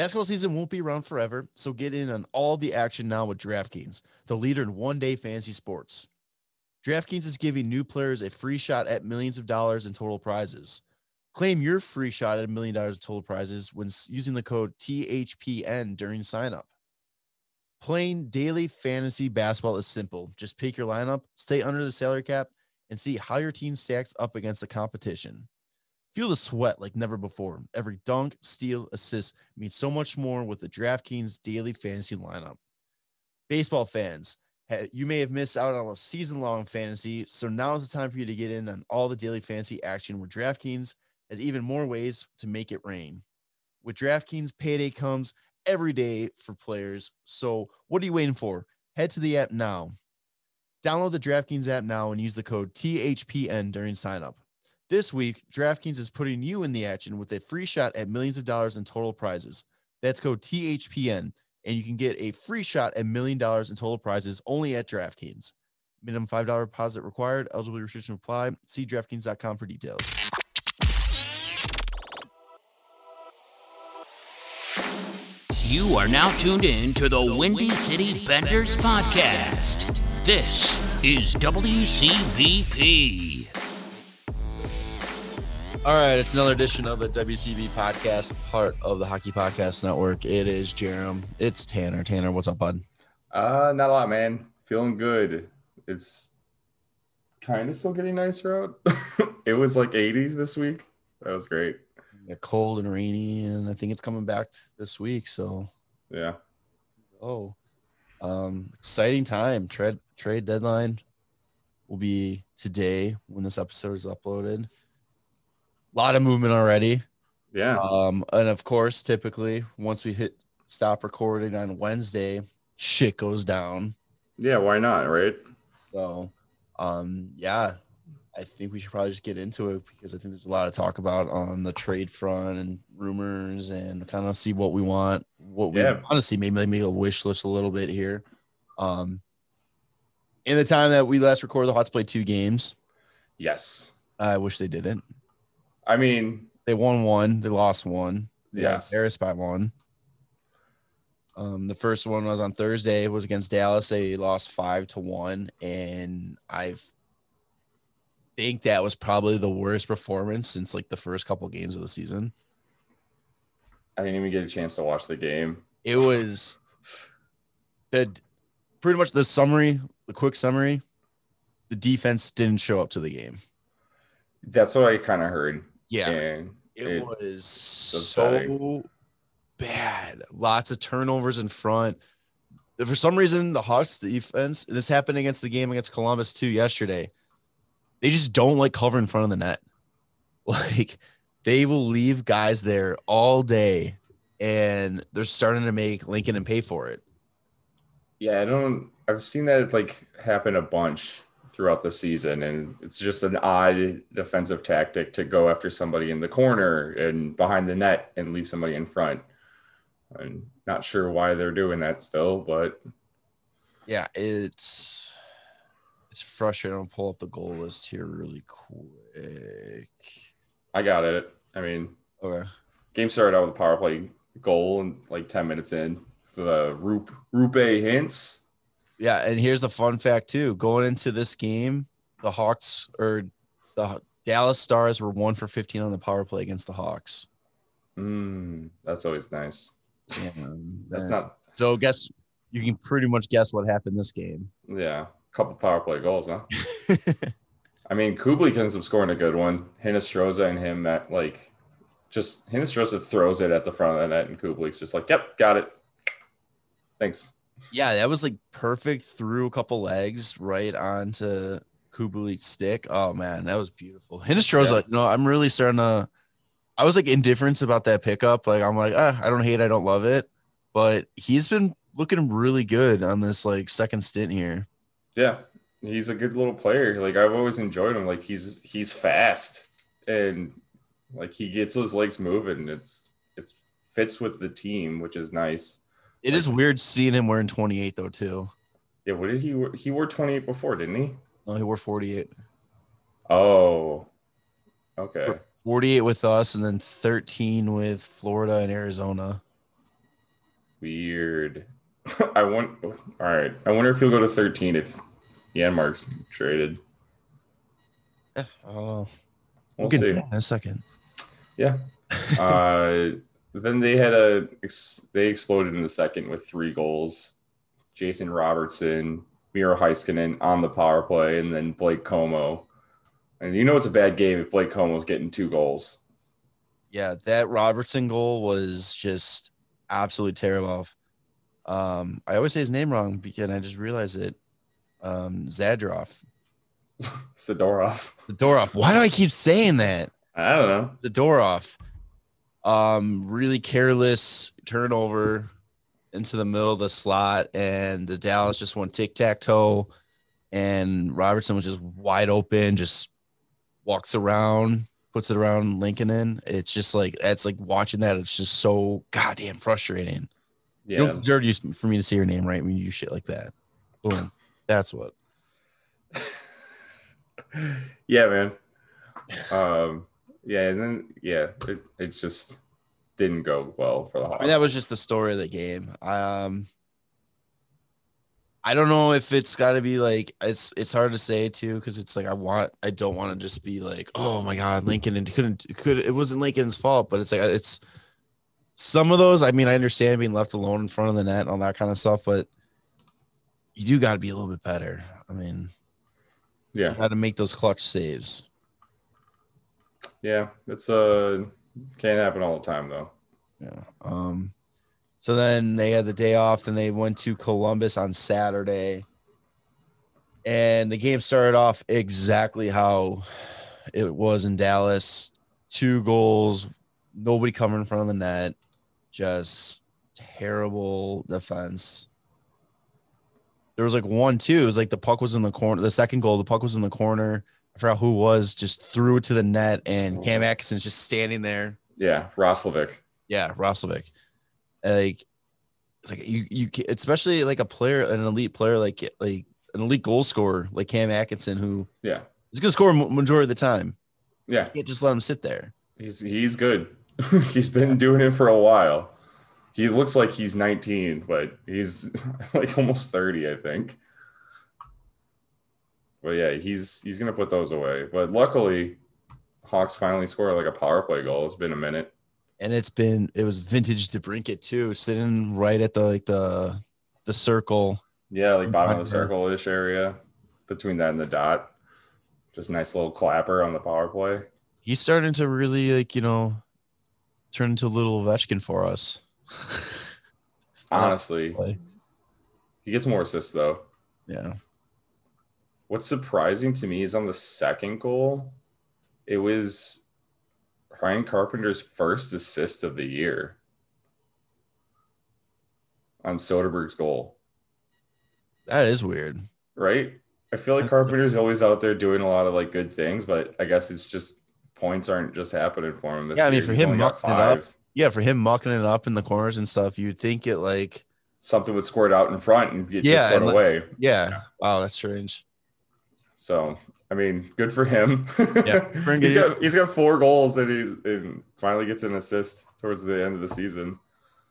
Basketball season won't be around forever, so get in on all the action now with DraftKings, the leader in one day fantasy sports. DraftKings is giving new players a free shot at millions of dollars in total prizes. Claim your free shot at a million dollars in total prizes when using the code THPN during signup. Playing daily fantasy basketball is simple. Just pick your lineup, stay under the salary cap, and see how your team stacks up against the competition. Feel the sweat like never before. Every dunk, steal, assist means so much more with the DraftKings daily fantasy lineup. Baseball fans, you may have missed out on a season long fantasy, so now is the time for you to get in on all the daily fantasy action where DraftKings has even more ways to make it rain. With DraftKings, payday comes every day for players. So, what are you waiting for? Head to the app now. Download the DraftKings app now and use the code THPN during signup. This week, DraftKings is putting you in the action with a free shot at millions of dollars in total prizes. That's code THPN, and you can get a free shot at million dollars in total prizes only at DraftKings. Minimum $5 deposit required. Eligibility restriction apply. See DraftKings.com for details. You are now tuned in to the Windy City Benders podcast. This is WCBP. All right, it's another edition of the WCB podcast, part of the Hockey Podcast Network. It is Jerem. It's Tanner. Tanner, what's up, bud? Uh, not a lot, man. Feeling good. It's kind of still getting nicer out. it was like 80s this week. That was great. Yeah, cold and rainy, and I think it's coming back this week. So, yeah. Oh, um, exciting time. Trade trade deadline will be today when this episode is uploaded a lot of movement already. Yeah. Um, and of course, typically once we hit stop recording on Wednesday, shit goes down. Yeah, why not, right? So, um, yeah, I think we should probably just get into it because I think there's a lot to talk about on the trade front and rumors and kind of see what we want, what we Yeah. honestly maybe make a wish list a little bit here. Um, in the time that we last recorded, the Hawks played two games. Yes. I wish they didn't. I mean, They won one, they lost one. They yes. embarrassed by one. Um, the first one was on Thursday. It was against Dallas. They lost five to one, and I think that was probably the worst performance since like the first couple games of the season. I didn't even get a chance to watch the game. It was the pretty much the summary, the quick summary. The defense didn't show up to the game. That's what I kind of heard. Yeah, And it, it- was so bad. Lots of turnovers in front. For some reason, the Hawks defense, this happened against the game against Columbus too yesterday. They just don't like cover in front of the net. Like they will leave guys there all day and they're starting to make Lankinen pay for it. yeah, I don't. I've seen that like happen a bunch throughout the season, and it's just an odd defensive tactic to go after somebody in the corner and behind the net and leave somebody in front. I'm not sure why they're doing that still, but Yeah, it's it's frustrating. I'll pull up the goal list here really quick. I got it. I mean, Okay. game started out with a power play goal and like 10 minutes in. So the Roope Roope Hintz. Yeah, and here's the fun fact too. Going into this game, the Hawks or the Dallas Stars were one for 15 on the power play against the Hawks. Mm, that's always nice. That's Yeah. not so. Guess you can pretty much guess what happened this game. yeah, a couple power play goals, huh? I mean, Kubalik ends up scoring a good one. Hinostroza and him at like just Hinostroza throws it at the front of the net, and Kubalik's just like, "Yep, got it. Thanks." Yeah, that was like perfect through a couple legs right onto Kubalik's stick. Oh man, that was beautiful. Hinostroza, Yeah. no, I'm really starting to. I was like indifference about that pickup. Like I'm like, ah, I don't hate, I don't love it, but he's been looking really good on this like second stint here. Yeah, he's a good little player. Like I've always enjoyed him. Like he's he's fast and like he gets those legs moving. It's it's fits with the team, which is nice. It is weird seeing him wearing 28 though too. Yeah, what did he wear? He wore 28 before, didn't he? No, he wore 48. Oh, okay. 48 with us and then 13 with Florida and Arizona. Weird. I want. All right. I wonder if he'll go to 13 if Janmark's traded. Yeah, I don't know. We'll, get see. in a second. Yeah. Uh, then they had a they exploded in the second with three goals. Jason Robertson, Miro Heiskanen on the power play, and then Blake Comeau. And you know it's a bad game if Blake Comeau's getting two goals. Yeah, that Robertson goal was just absolutely terrible. Um, I always say his name wrong because I just realized it. Um, Zadrov, Sidorov. Zadorov. Why do I keep saying that? I don't know. Zadorov. Um, really careless turnover into the middle of the slot, and the Dallas just went tic tac toe, and Robertson was just wide open, just walks around, puts it around Lankinen. It's just like that's like watching that. It's just so goddamn frustrating. You Yeah. don't deserve you for me to say your name right when you do shit like that. Boom. That's what. yeah, man. Um, yeah, and then yeah, it, it just didn't go well for the Hawks. I mean, that was just the story of the game. Um, I don't know if it's got to be like it's it's hard to say too because it's like I want I don't want to just be like oh my god Lankinen couldn't could it wasn't Lankinen's fault but it's like it's some of those I mean I understand being left alone in front of the net and all that kind of stuff but you do got to be a little bit better. I mean yeah, how to make those clutch saves. Yeah. It's uh can't happen all the time though. Yeah. Um, so then they had the day off. Then they went to Columbus on Saturday, and the game started off exactly how it was in Dallas. Two goals, nobody coming in front of the net, just terrible defense. There was like one, two. It was like the puck was in the corner. The second goal, the puck was in the corner. Forgot who was. Just threw it to the net, and mm-hmm. Cam Atkinson's just standing there. Yeah, Roslovic. Yeah, Roslovic. Like it's like you you especially like a player, an elite player like like an elite goal scorer like Cam Atkinson, who Yeah, is gonna score majority of the time. yeah. You can't just let him sit there. He's he's good. he's been doing it for a while. He looks like he's 19, but he's like almost 30, I think. But yeah, he's he's gonna put those away. But luckily, Hawks finally scored like a power play goal. It's been a minute. And it's been it was vintage DeBrincat too, sitting right at the like the the circle. Yeah, like bottom of the circle ish area between that and the dot. Just nice little clapper on the power play. He's starting to really like you know turn into a little Ovechkin for us. Honestly, he gets more assists though. Yeah. What's surprising to me is on the second goal, it was Ryan Carpenter's first assist of the year on Soderberg's goal, That is weird. right? I feel like Carpenter's always out there doing a lot of like good things, but I guess it's just points aren't just happening for him. This Yeah, I mean, year. for He's him mucking it up, Yeah, for him mucking it up in the corners and stuff, you'd think it like something would squirt out in front and get Yeah, and, away. Yeah. Wow, that's strange. So I mean, good for him. Yeah, for him he's got he's got four goals and he's and finally gets an assist towards the end of the season.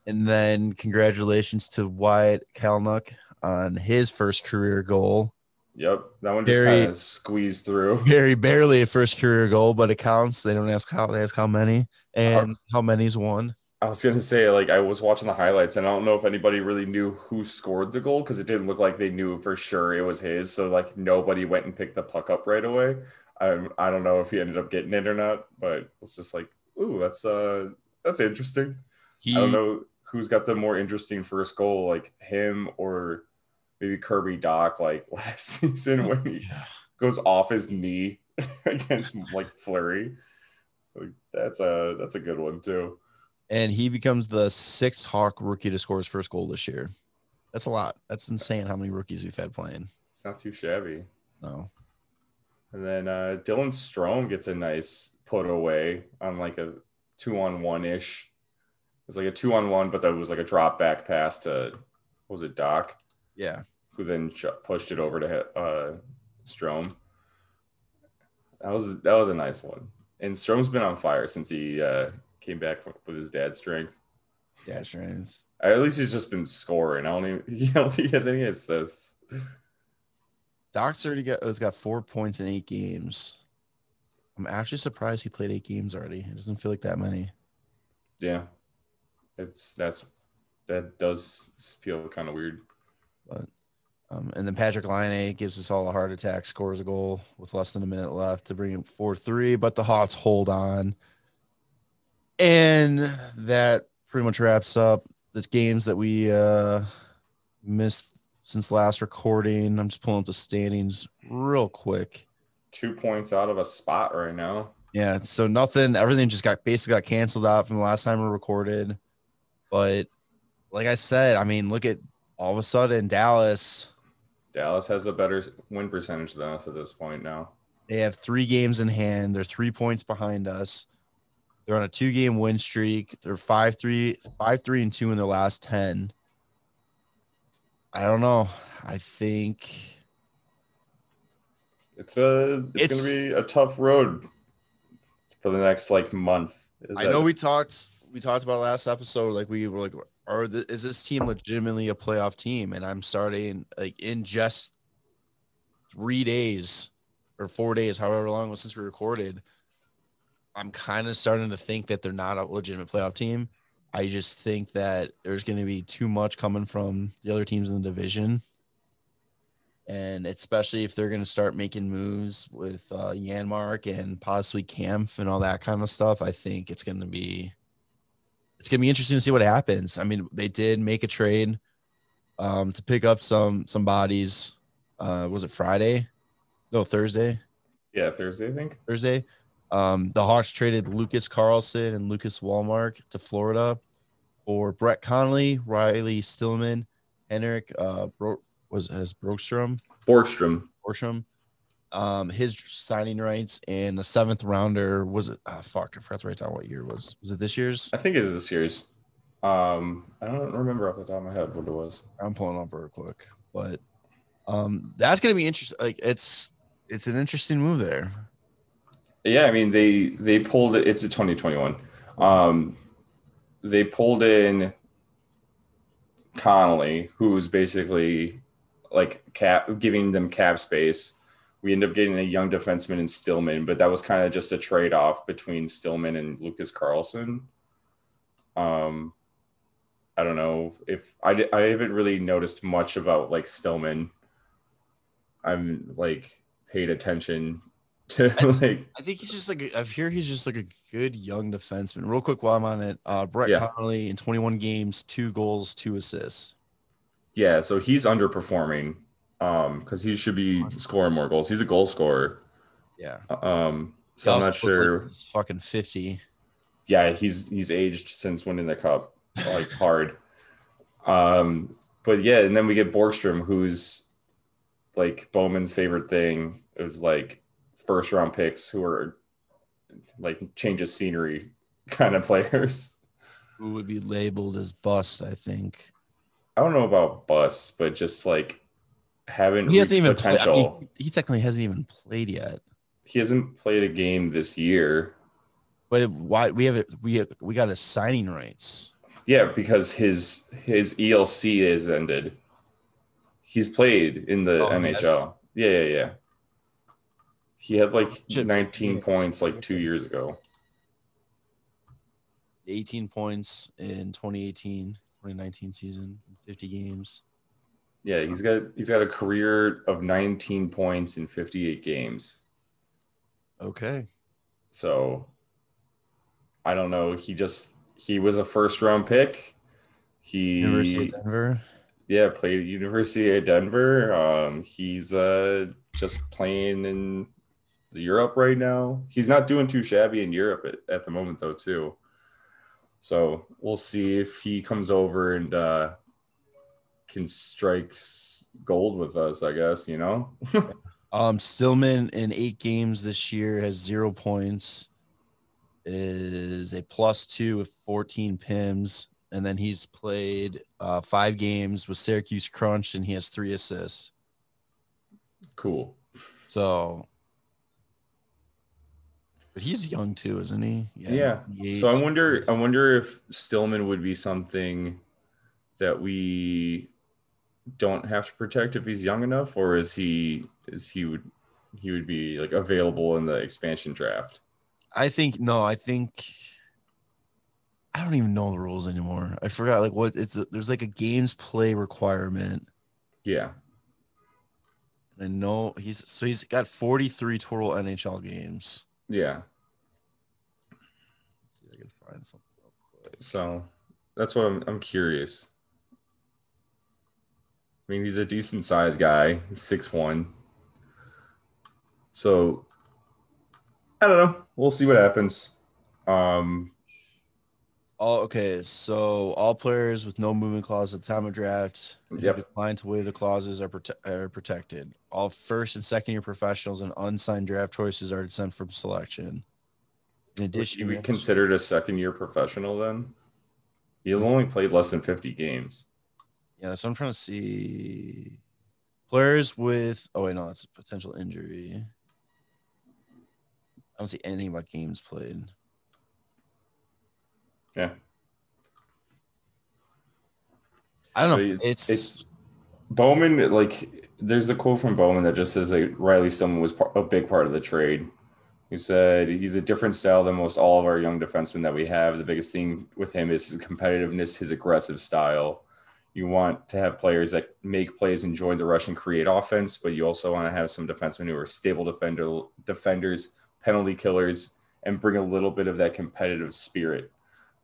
And then congratulations to Wyatt Kalynuk on his first career goal. Yep, that one just kind of squeezed through. Very barely a first career goal, but it counts. They don't ask how they ask how many and how many's won. I was gonna say like I was watching the highlights and I don't know if anybody really knew who scored the goal because it didn't look like they knew for sure it was his. So like nobody went and picked the puck up right away. I I don't know if he ended up getting it or not, but it's just like, ooh, that's uh that's interesting. He I don't know who's got the more interesting first goal, like him or maybe Kirby Dach, like last season when he Yeah. goes off his knee against like Fleury. Like, that's a that's a good one too. And he becomes the sixth Hawk rookie to score his first goal this year. That's a lot. That's insane how many rookies we've had playing. It's not too shabby. No. And then uh, Dylan Strome gets a nice put away on like a two on one ish. It was like a two on one, but that was like a drop back pass to what was it Dach, Yeah. who then pushed it over to uh, Strome. That was that was a nice one. And Strome's been on fire since he uh, came back with his dad's strength. Yeah, strength. At least he's just been scoring. I don't even. Don't think he has any assists. Dach's already got has got four points in eight games. I'm actually surprised he played eight games already. It doesn't feel like that many. Yeah, it's that's that does feel kind of weird. But um, and then Patrik Laine gives us all a heart attack, scores a goal with less than a minute left to bring it four three. But the Hawks hold on, and that pretty much wraps up the games that we uh, missed since last recording. I'm just pulling up the standings real quick. Two points out of a spot right now. Yeah, so nothing. Everything just got basically got canceled out from the last time we recorded. But like I said, I mean, look at all of a sudden Dallas. Dallas has a better win percentage than us at this point now. They have three games in hand. They're three points behind us. They're on a two-game win streak. They're five three, five three, and two in their last ten. I don't know. I think it's a it's, it's gonna be a tough road for the next like month. Is I that- know we talked we talked about last episode. Like we were like, are the, is this team legitimately a playoff team? And I'm starting like in just three days or four days, however long it was since we recorded. I'm kind of starting to think that they're not a legitimate playoff team. I just think that there's going to be too much coming from the other teams in the division. And especially if they're going to start making moves with uh, Janmark and possibly Camp and all that kind of stuff, I think it's going to be it's going to be interesting to see what happens. I mean, they did make a trade um, to pick up some some bodies. Uh, was it Friday? No, Thursday. Yeah, Thursday, I think. Thursday. Um, the Hawks traded Lucas Carlsson and Lucas Wallmark to Florida for Brett Connolly, Riley Stillman, Henrik uh, Bro- was as Brokstrom. Borgstrom. Borgstrom. Um, his signing rights and the seventh rounder was it? Oh, fuck, I forgot to write down what year it was. Was it this year's? I think it is this year's. Um, I don't remember off the top of my head what it was. I'm pulling up real quick, but um, that's gonna be interesting. Like it's it's an interesting move there. Yeah, I mean they they pulled it. It's a 2021. Um, they pulled in Connolly, who's basically like cap giving them cap space. We end up getting a young defenseman in Stillman, but that was kind of just a trade off between Stillman and Lucas Carlsson. Um, I don't know if I, I haven't really noticed much about like Stillman. I'm like paid attention I like. I think he's just like I hear he's just like a good young defenseman. Real quick, while I'm on it, uh, Brett yeah. Connolly in 21 games, two goals, two assists. Yeah, so he's underperforming um because he should be scoring more goals. He's a goal scorer. Yeah. Um. So I'm not sure. Like fucking 50. Yeah, he's he's aged since winning the cup like hard. Um, but yeah, and then we get Borgstrom, who's like Bowman's favorite thing. It was like first round picks who are like change of scenery kind of players. Who would be labeled as bust, I think. I don't know about bust, but just like haven't he hasn't even potential. Play, I mean, he technically hasn't even played yet. He hasn't played a game this year. But why we have it we we got his signing rights. Yeah, because his his ELC is ended. He's played in the oh, NHL. Yeah, yeah, yeah. He had like 19 points like two years ago. 18 points in 2018, 2019 season, 50 games. Yeah, he's got he's got a career of 19 points in 58 games. Okay. So I don't know. He just he was a first round pick. He University of Denver. Yeah, played at University of Denver. Um, he's uh, just playing in Europe right now. He's not doing too shabby in Europe at, at the moment though, too. So we'll see if he comes over and uh, can strike gold with us. I guess you know. um, Stillman in eight games this year has zero points is a plus two with 14 PIMs. And then he's played uh, five games with Syracuse Crunch and he has three assists. Cool. So But he's young too, isn't he? Yeah. 28. So I wonder I wonder if Stillman would be something that we don't have to protect if he's young enough, or is he is he would he would be like available in the expansion draft? I think no, I think I don't even know the rules anymore. I forgot like what it's there's like a games play requirement. Yeah. I know he's so he's got 43 total NHL games. Yeah. Let's see if I can find something real quick. So that's what I'm I'm curious. I mean, he's a decent sized guy. He's six one. So I don't know. We'll see what happens. Um All okay, so all players with no movement clause at the time of draft Yep. decline to waive the clauses are, prote- are protected. All first and second year professionals and unsigned draft choices are exempt from selection. In would you be considered a second year professional then? He's only played less than 50 games. Yeah, so I'm trying to see players with. Oh wait, no, that's a potential injury. I don't see anything about games played. Yeah. I don't know. It's, It's, it's Bowman, like, there's a quote from Bowman that just says that Riley Stillman was a big part of the trade. He said he's a different style than most all of our young defensemen that we have. The biggest thing with him is his competitiveness, his aggressive style. You want to have players that make plays, enjoy the rush, and create offense, but you also want to have some defensemen who are stable defender defenders, penalty killers, and bring a little bit of that competitive spirit.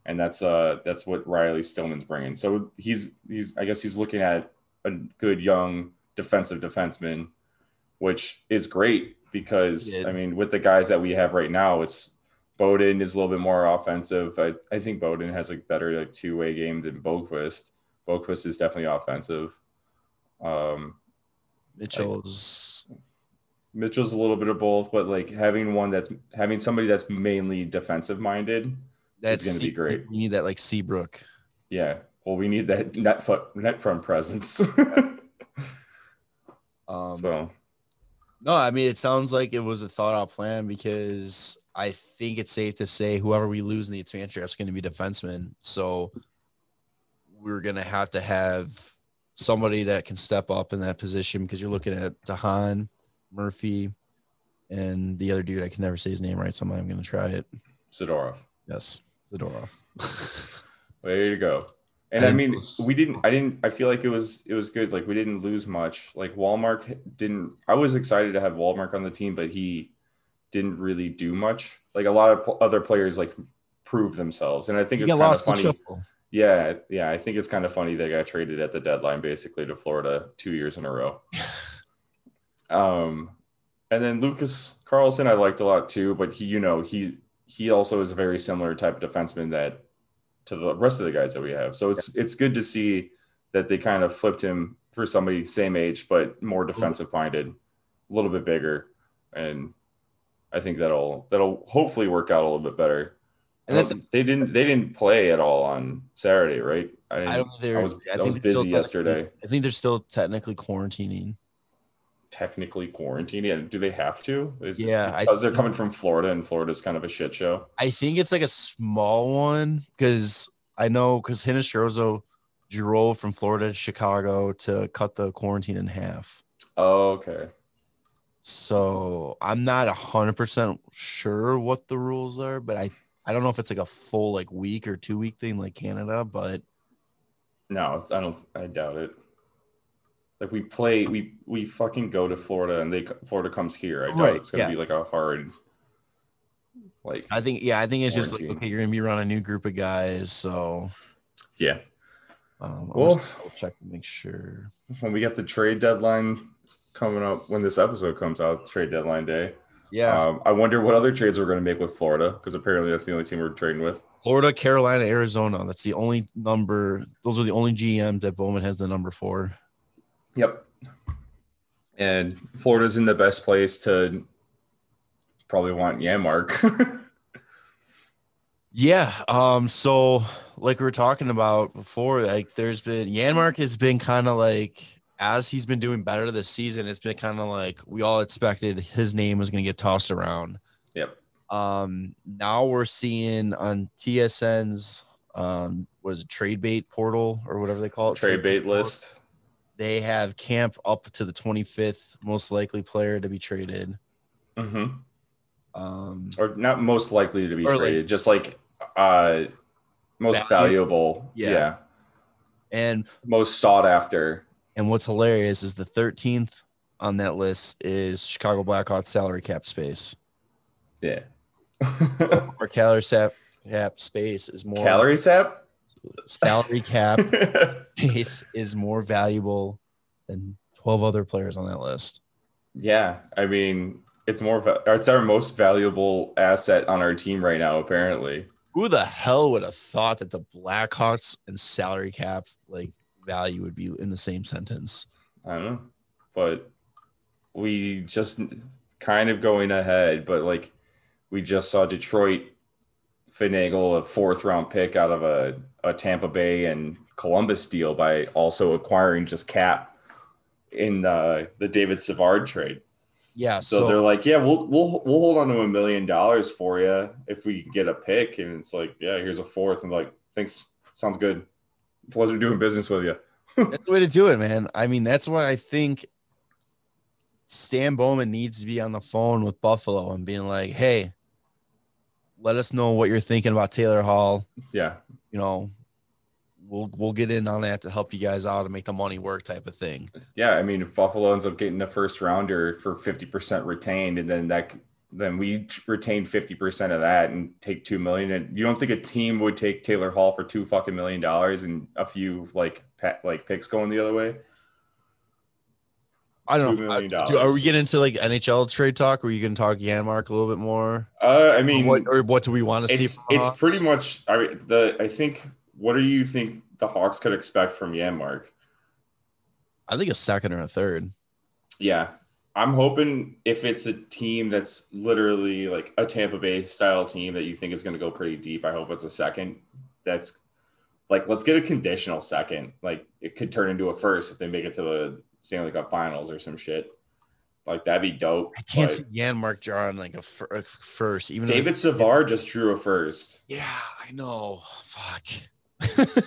And that's uh that's what Riley Stillman's bringing. So he's he's I guess he's looking at a good young defensive defenseman, which is great because I mean with the guys that we have right now, it's Beaudin is a little bit more offensive. I, I think Beaudin has a better like two way game than Boqvist. Boqvist is definitely offensive. Um, Mitchell's. Mitchell's a little bit of both, but like having one that's having somebody that's mainly defensive minded. That's gonna be great. We need that like Seabrook. Yeah. Well, we need that net foot net front presence. Um, so No, I mean it sounds like it was a thought out plan because I think it's safe to say whoever we lose in the expansion draft is going to be defenseman. So we're going to have to have somebody that can step up in that position because you're looking at de Haan, Murphy, and the other dude. I can never say his name right, so I'm going to try it. Zadorov. Yes, Zadorov. Way to go. And I mean, was- we didn't. I didn't. I feel like it was. It was good. Like we didn't lose much. Like Wallmark didn't. I was excited to have Wallmark on the team, but he didn't really do much. Like a lot of other players, like prove themselves, and I think it's kind of funny. Yeah, yeah. I think it's kind of funny they got traded at the deadline, basically to Florida two years in a row. um, and then Lucas Carlsson, I liked a lot too, but he, you know, he he also is a very similar type of defenseman that to the rest of the guys that we have. So it's it's good to see that they kind of flipped him for somebody same age but more mm-hmm. defensive minded, a little bit bigger, and I think that'll that'll hopefully work out a little bit better. And that's um, they didn't they didn't play at all on Saturday, right? I, I don't think. I was I I, think was busy yesterday. I think they're still technically quarantining. Technically quarantined. Yeah, do they have to? Is Yeah, because they're coming from Florida, and Florida's kind of a shit show. I think it's like a small one because I know because Hinostroza drove from Florida to Chicago to cut the quarantine in half. Oh, okay. So I'm not a hundred percent sure what the rules are, but I I don't know if it's like a full like week or two week thing like Canada, but No, I don't. I doubt it. Like we play, we we fucking go to Florida, and they Florida comes here. I doubt Right, it's gonna yeah. be like a hard. Like I think yeah, I think it's just like okay, you're gonna be around a new group of guys, so yeah, um, Well- I'll just check to make sure. when we get the trade deadline coming up, when this episode comes out, trade deadline day. Yeah, Um, I wonder what other trades we're going to make with Florida because apparently that's the only team we're trading with. Florida, Carolina, Arizona. That's the only number. Those are the only GMs that Bowman has the number for. Yep. And Florida's in the best place to probably want Janmark. Yeah. Um. So, like we were talking about before, like there's been Janmark has been kind of like as he's been doing better this season. It's been kind of like we all expected his name was going to get tossed around. Yep. Um, now we're seeing on TSN's um, what is it, trade bait portal or whatever they call it, Trade bait portal. list. They have Camp up to the 25th most likely player to be traded. hmm Um, Or not most likely to be Or like- traded, just like uh most Value. valuable. Yeah. yeah. and Most sought after. and what's hilarious is the 13th on that list is Chicago Blackhawks salary cap space. Yeah. Our calorie sap cap space is more Calorie sap? Salary cap space is more valuable than 12 other players on that list. yeah. I mean, it's more it's our most valuable asset on our team right now, apparently. Who the hell would have thought that the Blackhawks and salary cap like value would be in the same sentence? I don't know. But we just kind of going ahead, but like we just saw Detroit finagle a fourth round pick out of a, a Tampa Bay and Columbus deal by also acquiring just cap in the, the David Savard trade. Yeah, So, so, they're like, yeah, we'll we'll we'll hold on to a million dollars for you if we get a pick. And it's like, yeah, here's a fourth. And like, thanks, sounds good. Pleasure doing business with you. that's the way to do it, man. I mean, that's why I think Stan Bowman needs to be on the phone with Buffalo and being like, hey, let us know what you're thinking about Taylor Hall. Yeah, You know, we'll we'll get in on that to help you guys out and make the money work type of thing. yeah. I mean, if Buffalo ends up getting the first rounder for fifty percent retained, and then that then we retain fifty percent of that and take two million. And you don't think a team would take Taylor Hall for two fucking million dollars and a few like like picks going the other way? I don't know. do- Are we getting into like NHL trade talk? Or are you going to talk Janmark a little bit more? Uh, I Or mean, what or what do we want to see? it's Hawks? pretty much I mean, the I think what do you think the Hawks could expect from Janmark? I think a second or a third. Yeah. I'm hoping if it's a team that's literally like a Tampa Bay style team that you think is going to go pretty deep, I hope it's a second. That's like let's get a conditional second. Like it could turn into a first if they make it to the Stanley Cup Finals or some shit. Like that'd be dope. I can't see Janmark drawing like a, fir- a first. Even David Savard just drew a first, Yeah, I know. Fuck.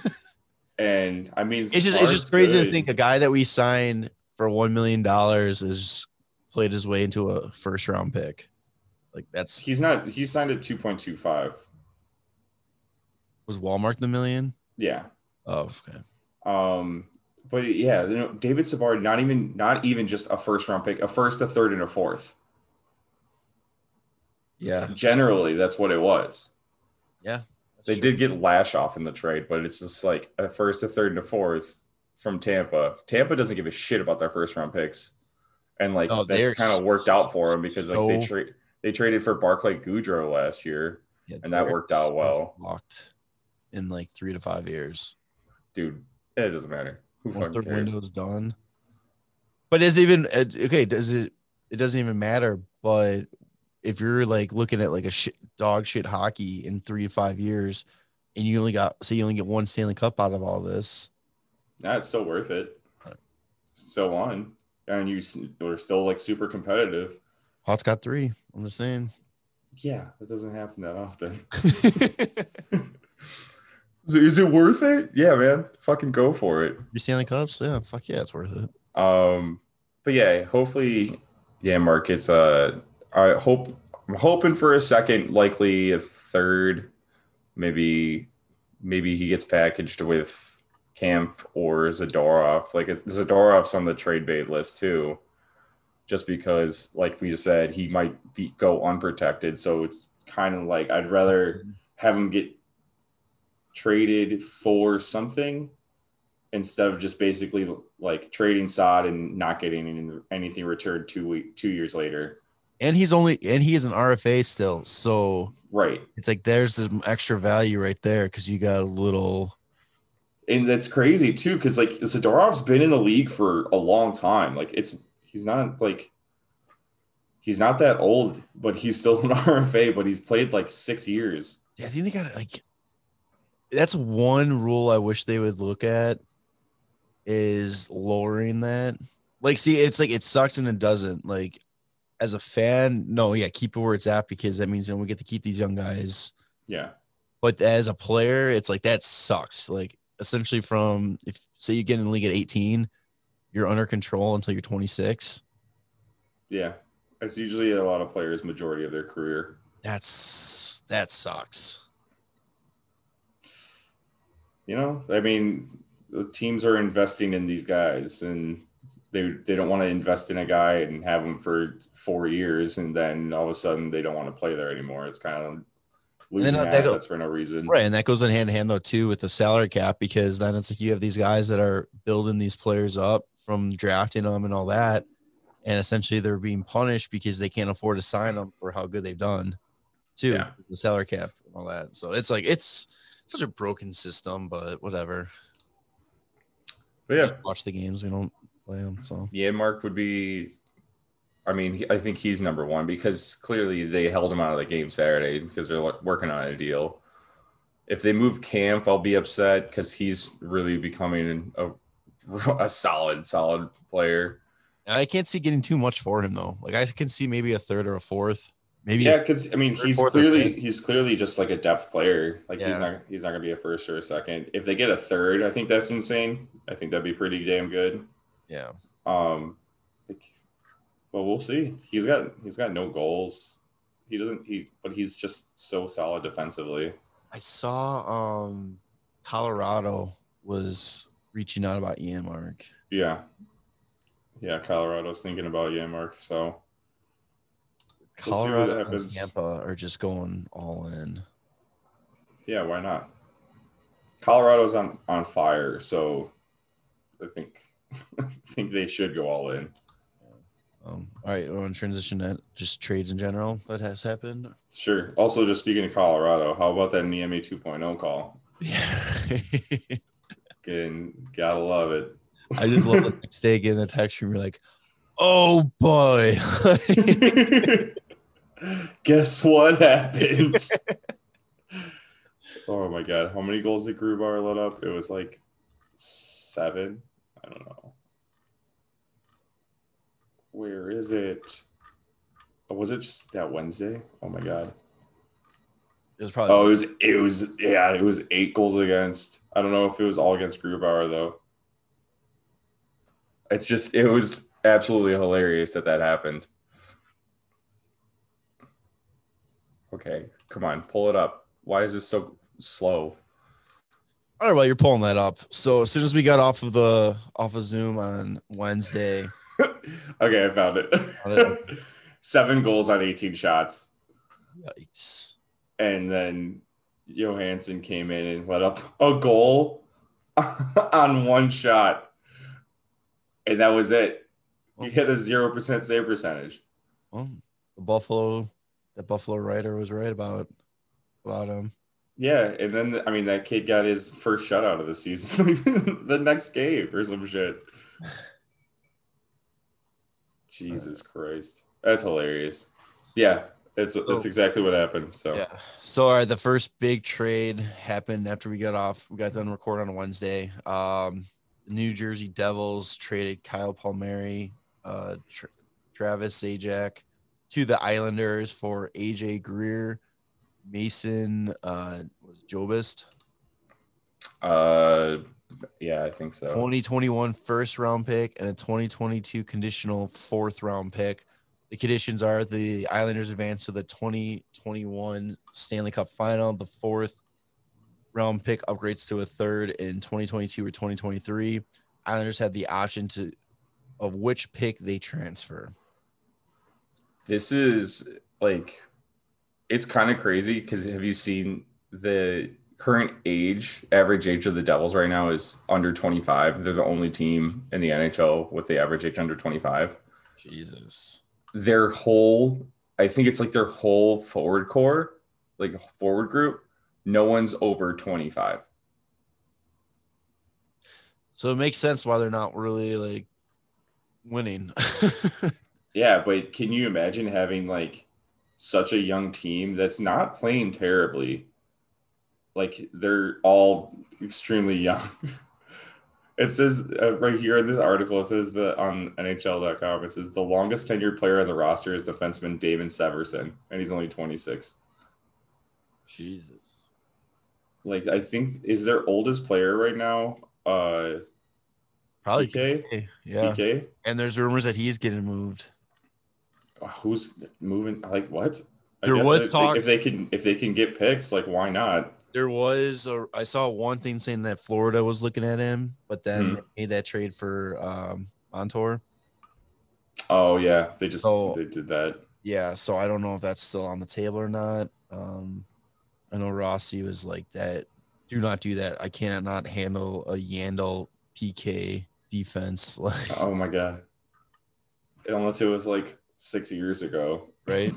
and I mean, It's just it's just crazy to think a guy that we signed for one million dollars is played his way into a first round pick. Like that's He's not. He signed at two point two five. was Wallmark the million? Yeah. Oh, okay. Um. But yeah, you know, David Savard, not even not even just a first round pick, a first, a third, and a fourth. Yeah. Generally, that's what it was. Yeah. They did get Lashoff in the trade, but it's just like a first, a third, and a fourth from Tampa. Tampa doesn't give a shit about their first round picks, and like Oh, that's kind of worked out for them because like they trade they traded for Barclay Goodrow last year, Yeah, and that worked out well, Locked in like three to five years. dude. It doesn't matter. Who Once fucking their cares? window's done. But is even uh, okay? Does it? It doesn't even matter. But if you're like looking at like a shit, dog shit hockey in three to five years, and you only got say you only get one Stanley Cup out of all this, Nah, it's still worth it. Right. Still on, and you s- we're still like super competitive. Hot's got three. I'm just saying. Yeah, that doesn't happen that often. is, it, worth it? Yeah, man. Fucking go for it. Three Stanley Cups, yeah, fuck yeah, it's worth it. Um, but yeah, hopefully, yeah, Mark. It's uh, I hope I'm hoping for a second, likely a third, maybe, maybe he gets packaged with Camp or Zadorov. Like Zadorov's on the trade bait list too, just because, like we just said, he might be go unprotected. So it's kind of like I'd rather have him get traded for something instead of just basically like trading sod and not getting anything returned two week two years later. And he's only and he is an RFA still, so Right. it's like there's some extra value right there because you got a little. And that's crazy too, because like Zadorov's been in the league for a long time. Like it's he's not like he's not that old, but he's still an RFA, but he's played like six years. Yeah, I think they got like. That's one rule I wish they would look at, is lowering that. Like, see, it's like it sucks and it doesn't. Like, as a fan, no, yeah, keep it where it's at because that means you know we get to keep these young guys. Yeah. But as a player, it's like that sucks. Like essentially from if say you get in the league at 18, you're under control until you're 26. Yeah. It's usually a lot of players' majority of their career. That's that sucks. You know, I mean, the teams are investing in these guys and they they don't want to invest in a guy and have him for four years and then all of a sudden they don't want to play there anymore. It's kind of losing then, uh, assets go- for no reason. Right. And that goes in hand in hand though too with the salary cap because then it's like you have these guys that are building these players up from drafting them and all that. And essentially they're being punished because they can't afford to sign them for how good they've done too. Yeah. The salary cap and all that. So it's like it's such a broken system, but whatever. But yeah, Just watch the games. We don't play them. So yeah, Mark would be. I mean, I think he's number one because clearly they held him out of the game Saturday because they're working on a deal. If they move Camp, I'll be upset because he's really becoming a, a solid, solid player. I can't see getting too much for him though. Like I can see maybe a third or a fourth. Maybe Yeah, because I mean, he's clearly he's clearly just like a depth player. Like he's not he's not gonna be a first or a second. If they get a third, I think that's insane. I think that'd be pretty damn good. yeah. Um, like, well, we'll see. He's got he's got no goals. He doesn't he, but he's just so solid defensively. I saw um Colorado was reaching out about Janmark. Yeah, yeah. Colorado's thinking about yeah, Mark. So We'll see what Colorado and happens. Tampa are just going all in. yeah, why not? Colorado's on on fire, so I think I think they should go all in. Um, all right, we're on transition to just trades in general that has happened. Sure. Also, just speaking of Colorado, how about that Niemi 2.0 call? Yeah. Again, gotta love it. I just love the next day getting the text from You're like, oh boy. Guess what happened? oh my god, how many goals did Grubauer let up? It was like seven. I don't know. Where is it? Oh, was it just that Wednesday? Oh my god. it was probably Oh, it was it was yeah, it was eight goals against. I don't know if it was all against Grubauer though. It's just it was absolutely hilarious that that happened. Okay, come on, pull it up. Why is this so slow? all right. Well, you're pulling that up. So as soon as we got off of the off of Zoom on Wednesday, okay, I found Found it. it? Seven goals on 18 shots. yikes. And then Johansson came in and let up a goal on one shot. And that was it. He hit a 0% save percentage. Well, the Buffalo, that Buffalo writer was right about about him. Yeah. And then, I mean, that kid got his first shutout of the season the next game or some shit. Jesus Christ. That's hilarious. Yeah. It's, it's exactly what happened. So, Yeah. So, all right, the first big trade happened after we got off. We got done recording on Wednesday. Um, New Jersey Devils traded Kyle Palmieri, uh, Tra- Travis Zajac to the Islanders for AJ Greer, Mason, uh, was Jobst, uh, yeah, I think so. 2021 first round pick, and a 2022 conditional fourth round pick. The conditions are the Islanders advance to the 2021 Stanley Cup final. The fourth round pick upgrades to a third in 2022 or 2023. Islanders have the option to of which pick they transfer. This is like, it's kind of crazy because have you seen the current age, average age of the Devils right now is under 25. They're the only team in the NHL with the average age under 25. Jesus. Their whole, I think it's like their whole forward core, like forward group, no one's over 25. So it makes sense why they're not really like winning. Yeah, but can you imagine having like such a young team that's not playing terribly? Like they're all extremely young. It says uh, right here in this article, it says the on NHL.com, it says the longest tenured player on the roster is defenseman David Severson, and he's only 26. Jesus. Like I think is their oldest player right now, uh Probably PK? PK. Yeah. PK. And there's rumors that he's getting moved. Uh, Who's moving? Like what? I There was if, talks- if they can if they can get picks, like why not? There was a, I saw one thing saying that Florida was looking at him, but then Hmm. they made that trade for um Montour. Oh yeah, they just So- they did that. Yeah, so I don't know if that's still on the table or not. Um I know Rossi was like that. Do not do that. I cannot not handle a Yandle PK defense, like Oh my god. Unless it was like six years ago. right.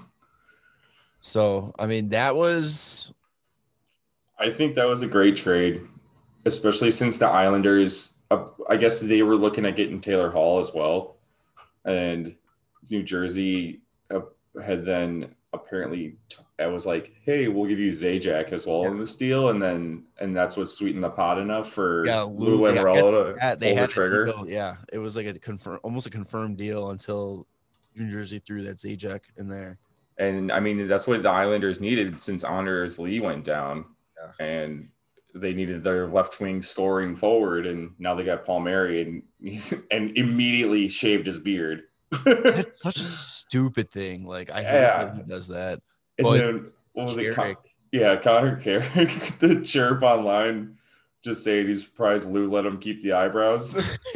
So I mean that was I think that was a great trade, especially since the Islanders. Uh, I guess they were looking at getting Taylor Hall as well, and New Jersey uh, had then apparently t- I was like, "Hey, we'll give you Zajac as well in this deal," and then and that's what sweetened the pot enough for Yeah, Lou Lou- yeah, to Yeah, they pull the had trigger. deal- yeah, it was like a confirm, almost a confirmed deal until New Jersey threw that Zajac in there. And I mean, that's what the Islanders needed since Anders Lee went down. And they needed their left wing scoring forward. And now they got Paul Palmieri and he's and immediately shaved his beard. That's such a stupid thing. Like I hate Yeah. that he does that. But then what was it? Con- yeah, Connor Carrick, the chirp online just saying he's surprised Lou let him keep the eyebrows.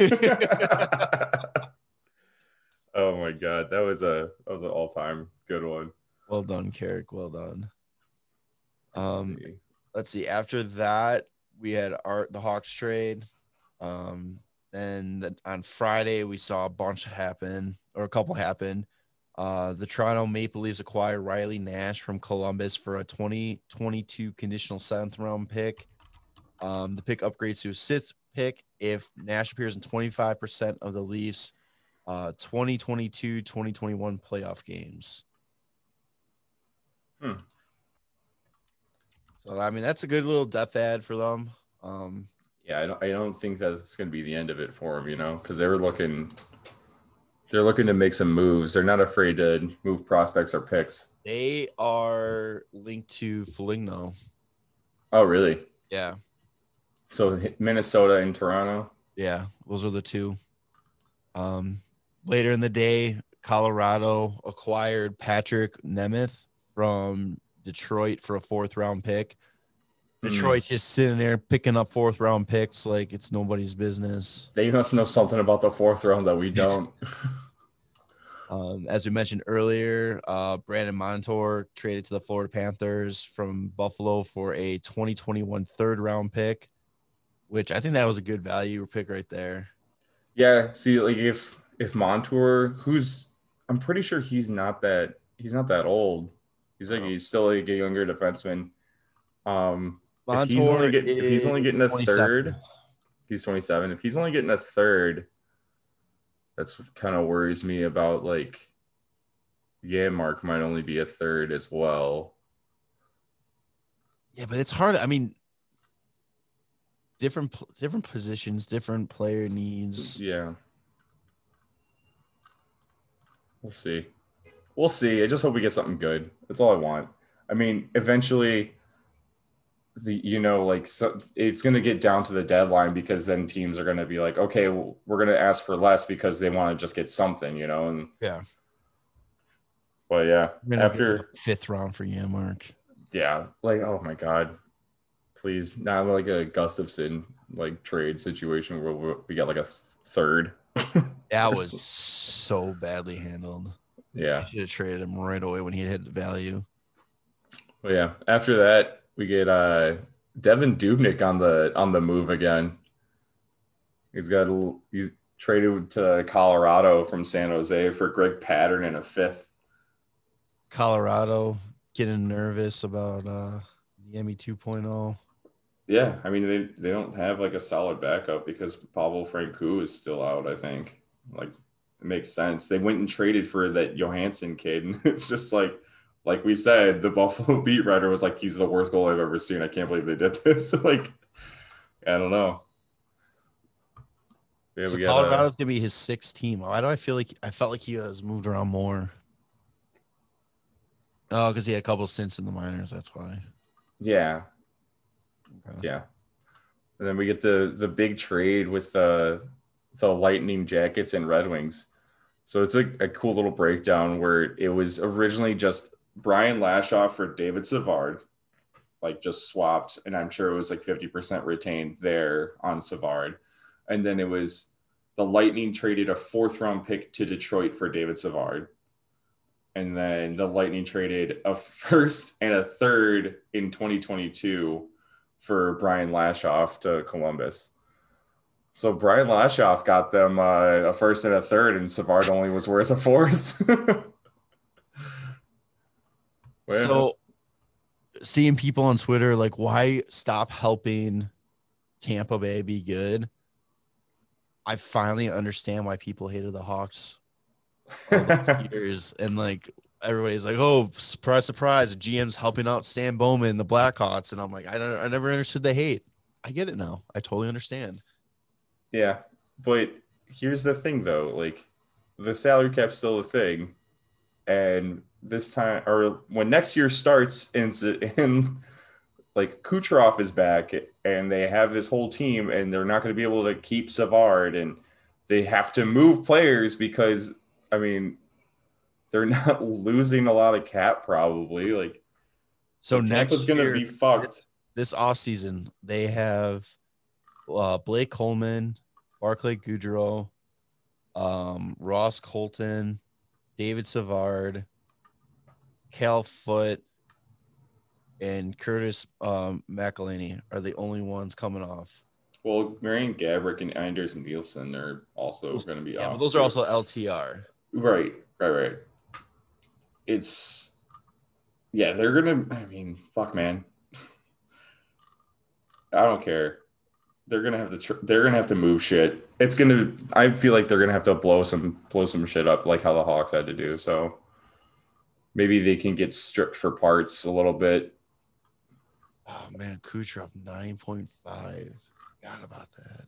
oh my god, that was a that was an all time good one. well done, Carrick. Well done. Let's Um, see. let's see. After that, we had art the Hawks trade. Um, and then on Friday we saw a bunch happen, or a couple happen. Uh, the Toronto Maple Leafs acquire Riley Nash from Columbus for a 2022 conditional seventh round pick. Um, the pick upgrades to a sixth pick if Nash appears in 25% of the Leafs uh 2022 2021 playoff games. Hmm. So I mean that's a good little depth ad for them. Um Yeah, I don't, I don't think that's going to be the end of it for them, you know, because they were looking, they're looking to make some moves. They're not afraid to move prospects or picks. they are linked to Foligno. Oh, really? Yeah. So Minnesota and Toronto. Yeah, those are the two. Um, later in the day, Colorado acquired Patrick Nemeth from Detroit for a fourth round pick. Hmm. Detroit just sitting there picking up fourth round picks like it's nobody's business. They must know something about the fourth round that we don't. Um, as we mentioned earlier, uh, Brandon Montour traded to the Florida Panthers from Buffalo for a 2021 third round pick, which I think that was a good value pick right there. yeah. See, like if if Montour, who's I'm pretty sure he's not that he's not that old. He's like No. he's still like a younger defenseman. Um, if Montour he's only get, if he's only getting a third, he's 27. If he's only getting a third, that's what kind of worries me about like yeah, Mark might only be a third as well. Yeah, but it's hard. I mean, different different positions, different player needs. Yeah. We'll see. We'll see. I just hope we get something good. That's all I want. I mean, eventually the you know like so it's going to get down to the deadline because then teams are going to be like, "Okay, well, we're going to ask for less because they want to just get something, you know." And Yeah. but yeah, after get fifth round for Janmark. yeah, like oh my god. Please, not like a Gustafsson like trade situation where we- we got like a third. That was so- badly handled. yeah. Should have traded him right away when he hit the value. Well, yeah. After that, we get uh Devan Dubnyk on the on the move again. He's got a, he's traded to Colorado from San Jose for Greg Pateryn and a fifth. Colorado getting nervous about uh the ME 2.0. Yeah, I mean they they don't have like a solid backup because Pablo Francouz is still out. I think like it makes sense. They went and traded for that Johansson kid, and it's just like like we said, the Buffalo beat writer was like, he's the worst goal I've ever seen. I can't believe they did this. like, I don't know. Yeah, so Colorado's gonna be his sixth team. Why do I feel like I felt like he has moved around more? Oh, because he had a couple stints in the minors. That's why. yeah, Okay. yeah. And then we get the the big trade with uh, the Lightning Jackets and Red Wings. So it's a, a cool little breakdown where it was originally just Brian Lashoff for David Savard, like just swapped, and I'm sure it was like 50% retained there on Savard. And then it was the Lightning traded a fourth round pick to Detroit for David Savard. And then the Lightning traded a first and a third in 2022 for Brian Lashoff to Columbus. So Brian Lashoff got them uh, a first and a third, and Savard only was worth a fourth. So, seeing people on Twitter like, why stop helping Tampa Bay be good? I finally understand why people hated the Hawks years, and like everybody's like, "Oh, surprise, surprise!" GM's helping out Stan Bowman, the Blackhawks, and I'm like, I don't, I never understood the hate. I get it now. I totally understand. Yeah, but here's the thing, though. Like, the salary cap's still a thing, and this time, or when next year starts, and, in like Kucherov is back, and they have this whole team, and they're not going to be able to keep Savard, and they have to move players because, I mean, they're not losing a lot of cap probably. Like, So Tampa's next going to year, be fucked. this offseason, they have uh, Blake Coleman, Barclay Goodrow, um, Ross Colton, David Savard, Cal Foote, and Curtis um, McElhinney are the only ones coming off. Well, Marian Gaborik and Anders Nilsson are also going to be Yeah, off. but those are also LTR. right, right, right. It's yeah, they're gonna. I mean, fuck, man. I don't care. They're gonna have to. Tr- they're gonna have to move shit. It's gonna. I feel like they're gonna have to blow some blow some shit up, like how the Hawks had to do. So maybe they can get stripped for parts a little bit. Oh man, Kucherov nine point five. Forgot about that.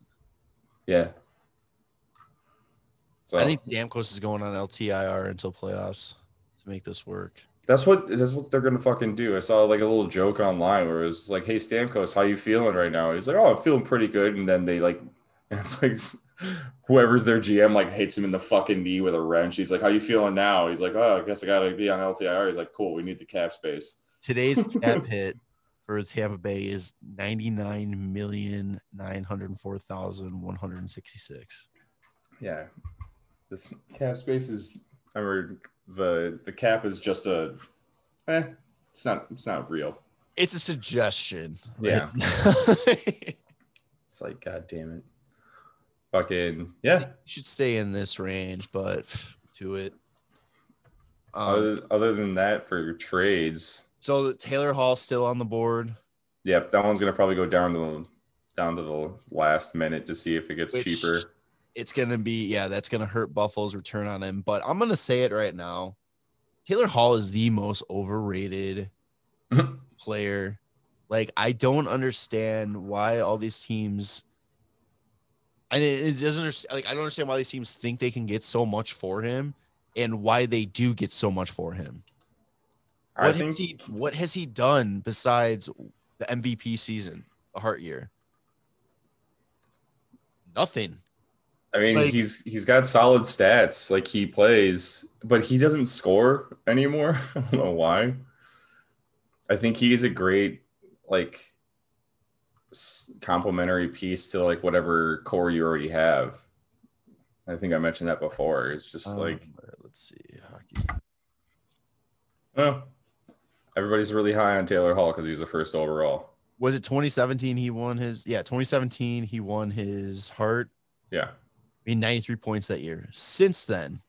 Yeah. So I think Stamkos is going on LTIR until playoffs to make this work. That's what that's what they're gonna fucking do. I saw like a little joke online where it was like, "Hey Stamkos, how you feeling right now?" He's like, "Oh, I'm feeling pretty good." And then they like, and it's like whoever's their GM like hits him in the fucking knee with a wrench. He's like, "How you feeling now?" He's like, "Oh, I guess I gotta be on LTIR." He's like, "Cool, we need the cap space." Today's cap hit for Tampa Bay is ninety nine million nine hundred four thousand one hundred sixty six. Yeah, this cap space is. I remember the the cap is just a, eh, it's not it's not real. It's a suggestion. Yeah. It's- It's like, god damn it, fucking yeah. should stay in this range, but pff, to it. Um, Other, other than that, for trades, so Taylor Hall still on the board. Yep, that one's gonna probably go down to the down to the last minute to see if it gets Which- cheaper. It's gonna be yeah, that's gonna hurt Buffalo's return on him. But I'm gonna say it right now. Taylor Hall is the most overrated player. Like I don't understand why all these teams. And it, it doesn't. Like I don't understand why these teams think they can get so much for him, and why they do get so much for him. What think has he What has he done besides the MVP season, a Hart year? Nothing. I mean like- he's he's got solid stats, like he plays, but he doesn't score anymore. I don't know why. I think he's a great like complementary piece to like whatever core you already have. I think I mentioned that before. It's just like Um, let's see, hockey. well, everybody's really high on Taylor Hall because he's the first overall. Was it 2017? He won his yeah 2017. He won his Hart. Yeah. I mean 93 points that year. Since then,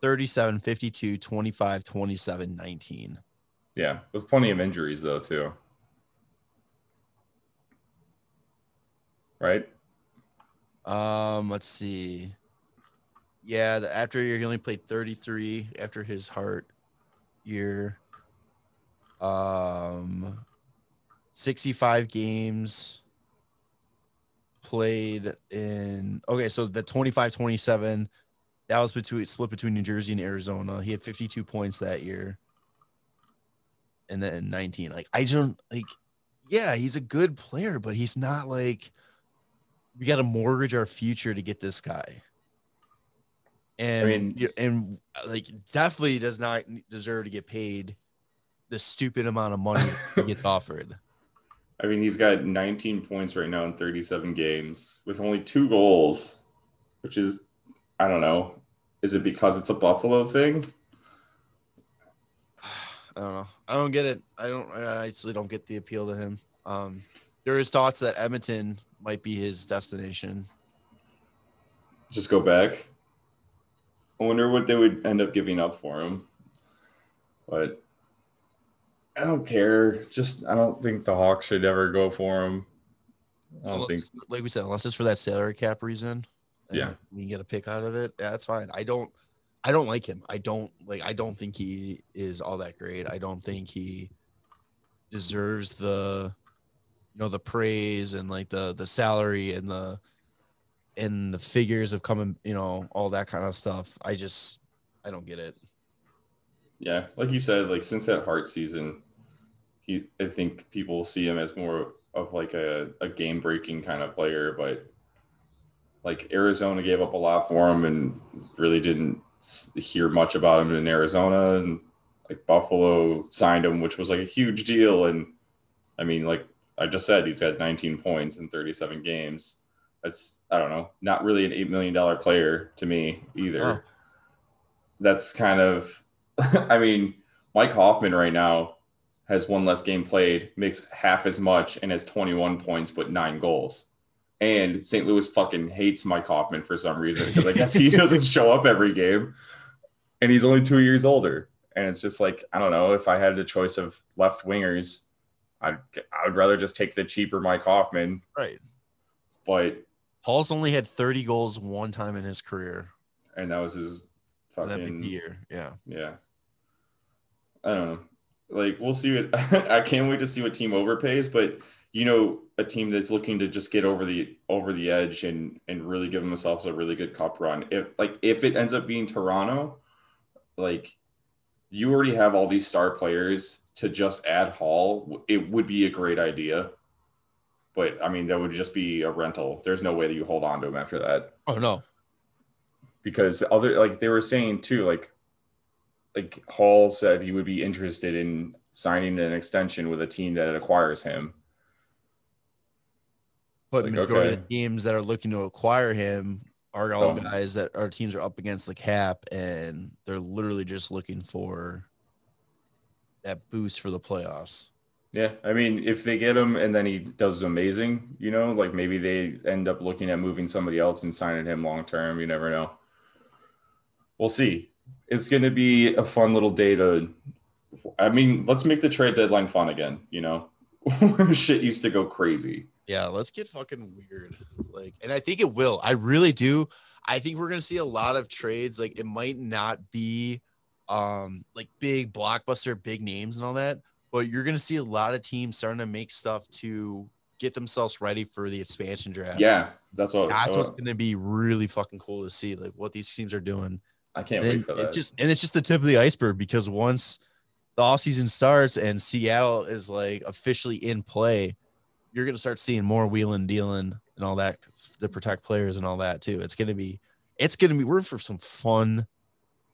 37, 52, 25, 27, 19. Yeah, with plenty of injuries though too. Right? Um, let's see. Yeah, the, after year he only played 33 after his Hart year. Um, 65 games. Played in okay, so the 25-27, that was between split between New Jersey and Arizona. He had 52 points that year. And then 19. Like I don't like yeah, he's a good player, but he's not like we got to mortgage our future to get this guy. And mean- and like definitely does not deserve to get paid the stupid amount of money he gets offered. I mean, he's got 19 points right now in 37 games with only two goals, which is, I don't know. Is it because it's a Buffalo thing? I don't know. I don't get it. I don't. I actually don't get the appeal to him. Um, there is thoughts that Edmonton might be his destination. Just go back. I wonder what they would end up giving up for him. But I don't care. Just, I don't think the Hawks should ever go for him. I don't think. like we said, unless it's for that salary cap reason. Yeah. we can get a pick out of it. Yeah, that's fine. I don't. I don't like him. I don't like. I don't think he is all that great. I don't think he deserves the, you know, the praise and like the the salary and the and the figures of coming, you know, all that kind of stuff. I just, I don't get it. Yeah, like you said, like since that Hart season, he I think people see him as more of like a, a game breaking kind of player, but like Arizona gave up a lot for him and really didn't hear much about him in Arizona and like Buffalo signed him, which was like a huge deal. And I mean, like I just said, he's got 19 points in 37 games. That's I don't know, not really an eight million dollar player to me either Oh. that's kind of I mean, Mike Hoffman right now has one less game played, makes half as much, and has 21 points but nine goals. And St. Louis fucking hates Mike Hoffman for some reason because I guess he doesn't show up every game, and he's only two years older. And it's just like I don't know if I had the choice of left wingers, I'd I would rather just take the cheaper Mike Hoffman. Right. But Paul's only had 30 goals one time in his career. and that was his That fucking big year. Yeah. Yeah. I don't know. Like we'll see what I can't wait to see what team overpays, but you know, a team that's looking to just get over the over the edge and and really give themselves a really good cup run. If like if it ends up being Toronto, like you already have all these star players to just add Hall, it would be a great idea. But I mean, that would just be a rental. There's no way that you hold on to him after that Oh no. because other like they were saying too like like hall said he would be interested in signing an extension with a team that acquires him But like, majority of the teams that are looking to acquire him are all Oh. guys that our teams are up against the cap and they're literally just looking for that boost for the playoffs. yeah i mean if they get him and then he does amazing you know like maybe they end up looking at moving somebody else and signing him long term you never know we'll see it's going to be a fun little day to i mean let's make the trade deadline fun again you know shit used to go crazy Yeah, let's get fucking weird. Like, and I think it will. I really do. I think we're gonna see a lot of trades. Like, it might not be um like big blockbuster, big names and all that, but you're gonna see a lot of teams starting to make stuff to get themselves ready for the expansion draft. yeah that's what That's what's gonna be really fucking cool to see, like what these teams are doing. I can't And wait for it that just and it's just the tip of the iceberg because once the offseason starts and Seattle is like officially in play, you're gonna start seeing more wheeling, dealing, and all that to protect players and all that too. It's gonna be, it's gonna be. We're in for some fun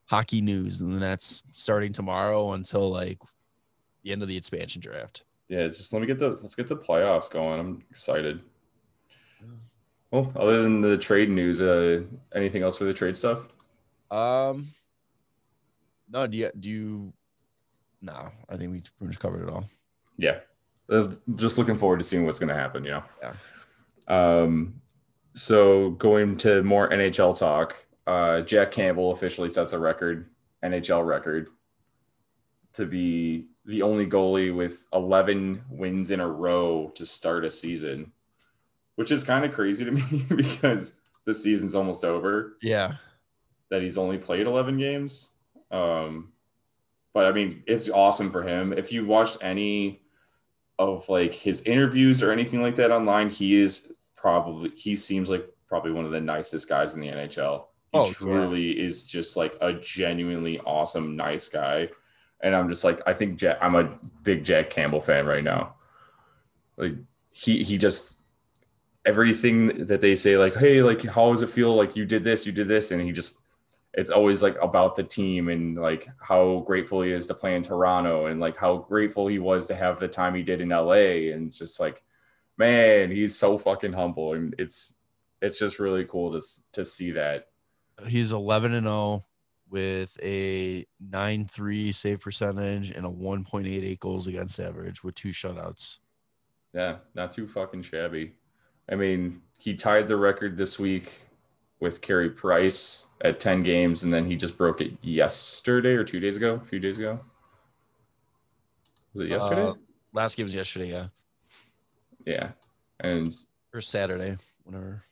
hockey news, and then that's starting tomorrow until like the end of the expansion draft. Yeah, just let me get the let's get the playoffs going. I'm excited. Well, other than the trade news, uh, anything else for the trade stuff? Um, no, do you do you? No, I think we pretty much covered it all. Yeah, just looking forward to seeing what's going to happen. You know. Yeah. Um, so going to more NHL talk. Uh, Jack Campbell officially sets a record, NHL record, to be the only goalie with 11 wins in a row to start a season, which is kind of crazy to me because the season's almost over. Yeah, that he's only played 11 games. Um, but I mean, it's awesome for him. If you watched any of like his interviews or anything like that online, he is probably he seems like probably one of the nicest guys in the NHL. He Oh, yeah. truly is just like a genuinely awesome, nice guy. And I'm just like, I think Jack, I'm a big Jack Campbell fan right now. Like he he just everything that they say, like, hey, like how does it feel? Like you did this, you did this, and he just it's always like about the team and like how grateful he is to play in Toronto and like how grateful he was to have the time he did in LA and just like man, he's so fucking humble and it's it's just really cool to to see that. He's 11 and 0 with a 9-3 save percentage and a 1.88 goals against average with two shutouts. Yeah, not too fucking shabby. I mean, he tied the record this week with Carey Price at 10 games, and then he just broke it yesterday or two days ago, a few days ago. Was it yesterday? Uh, last game was yesterday, yeah. yeah. And Or Saturday, whenever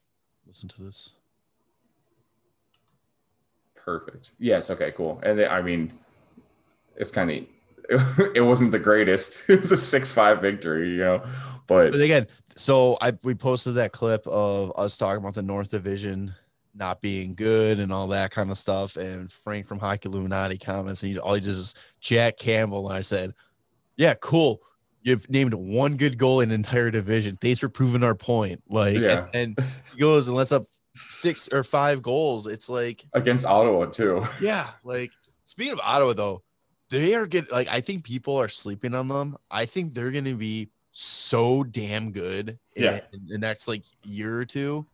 listen to this. perfect. Yes, okay, cool. And they, I mean, it's kind of it wasn't the greatest. It was a 6-5 victory, you know. But But again, so I we posted that clip of us talking about the North Division not being good and all that kind of stuff. And Frank from Hockey Illuminati comments, and he, all he does is Jack Campbell. And I said, Yeah, cool. You've named one good goal in the entire division. Thanks for proving our point. Like, Yeah. and, and he goes and lets up six or five goals. It's like, against Ottawa too. yeah, like speaking of Ottawa though, they are good. Like I think people are sleeping on them. I think they're gonna be so damn good in, Yeah. in the next like year or two.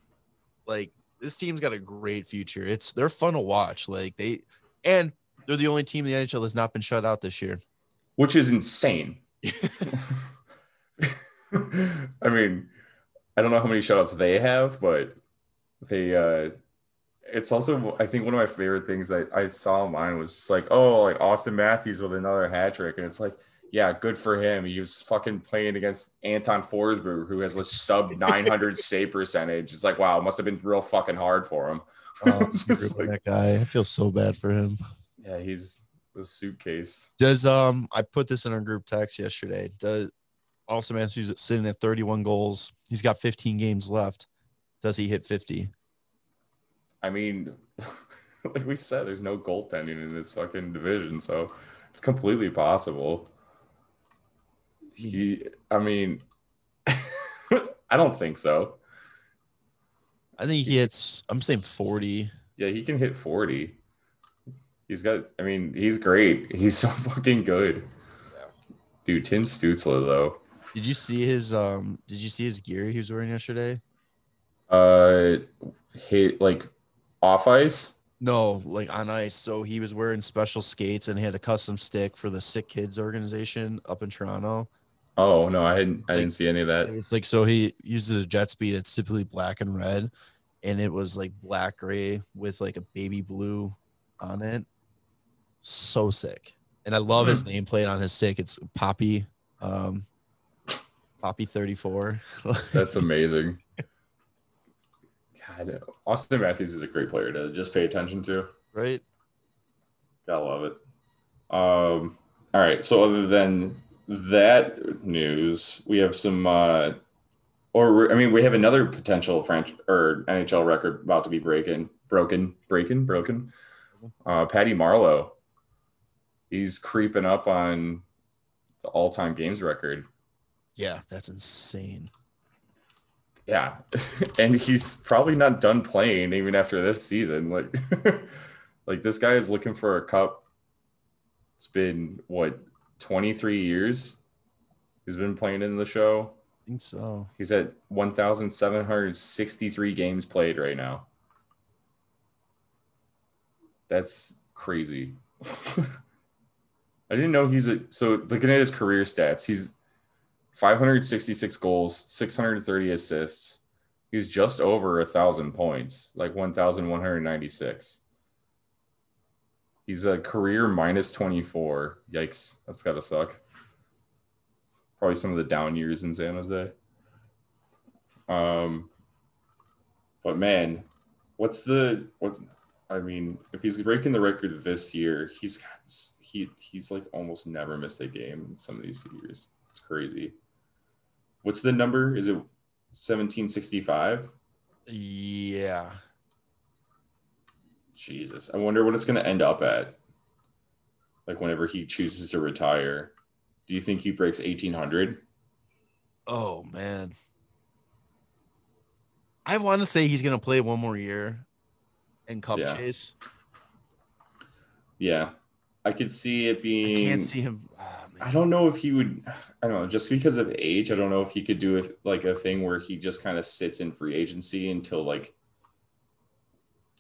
Like this team's got a great future. It's they're fun to watch. Like they and they're the only team in the NHL that's not been shut out this year. which is insane. I mean, I don't know how many shutouts they have, but they uh it's also I think one of my favorite things I, I saw online was just like, oh, like Auston Matthews with another hat trick. And it's like, yeah, good for him. He was fucking playing against Anton Forsberg, who has a sub 900 save percentage. It's like, wow, must have been real fucking hard for him. Just like- that guy. I feel so bad for him. Yeah, he's a suitcase. Does um I put this in our group text yesterday. Does Auston Matthews sitting at 31 goals. He's got 15 games left. Does he hit 50? I mean, like we said, there's no goaltending in this fucking division, so it's completely possible. He, I mean, I don't think so. I think he hits. I'm saying 40. Yeah, he can hit 40. He's got, I mean, he's great. He's so fucking good. Dude, Tim Stützle, though, Did you see his um? Did you see his gear he was wearing yesterday? uh, hit like off ice. No, like on ice. So he was wearing special skates and he had a custom stick for the Sick Kids organization up in Toronto. Oh, no, I didn't. I Like, didn't see any of that. It's like so he uses a jet speed. It's typically black and red, and it was like black gray with like a baby blue on it. So sick, and I love his nameplate on his stick. It's Poppy, um, Poppy thirty four. That's amazing. God, Auston Matthews is a great player to just pay attention to. right. Gotta love it. Um, all right. So other than that news, we have some, uh, or I mean, we have another potential French or NHL record about to be breaking, broken, breaking, broken. Uh, Patty Marleau. He's creeping up on the all-time games record. Yeah, that's insane. Yeah, and he's probably not done playing even after this season. Like, like this guy is looking for a cup. It's been what 23 years. He's been playing in the show. I think so. He's at 1,763 games played right now. That's crazy. I didn't know he's a so looking at his career stats, he's 566 goals, 630 assists. He's just over a thousand points, like 1,196. He's a career minus 24. Yikes, that's gotta suck. Probably some of the down years in San Jose. Um, but man, what's the what? I mean, if he's breaking the record this year, he's got he he's like almost never missed a game in some of these years. It's crazy. What's the number? Is it 1765. Yeah. Jesus. I wonder what it's going to end up at. Like whenever he chooses to retire. Do you think he breaks 1800? Oh man. I want to say he's gonna play one more year in Cup Yeah. Chase. Yeah. I could see it being. I can't see him. ah. I don't know if he would. I don't know. Just because of age, I don't know if he could do it like a thing where he just kind of sits in free agency until like,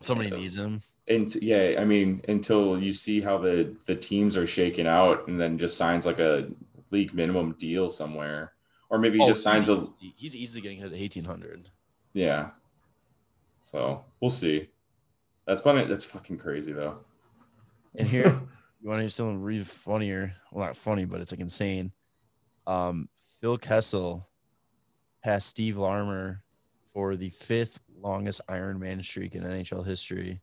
Somebody needs him. and yeah, I mean, until you see how the the teams are shaking out, and then just signs like a league minimum deal somewhere, or maybe he Oh, just signs a he's, he's easily getting hit at eighteen hundred. yeah. So we'll see. That's funny. That's fucking crazy though. And here, you want to hear something really funnier? Well, not funny, but it's like insane. Um, Phil Kessel passed Steve Larmer for the fifth longest Iron Man streak in NHL history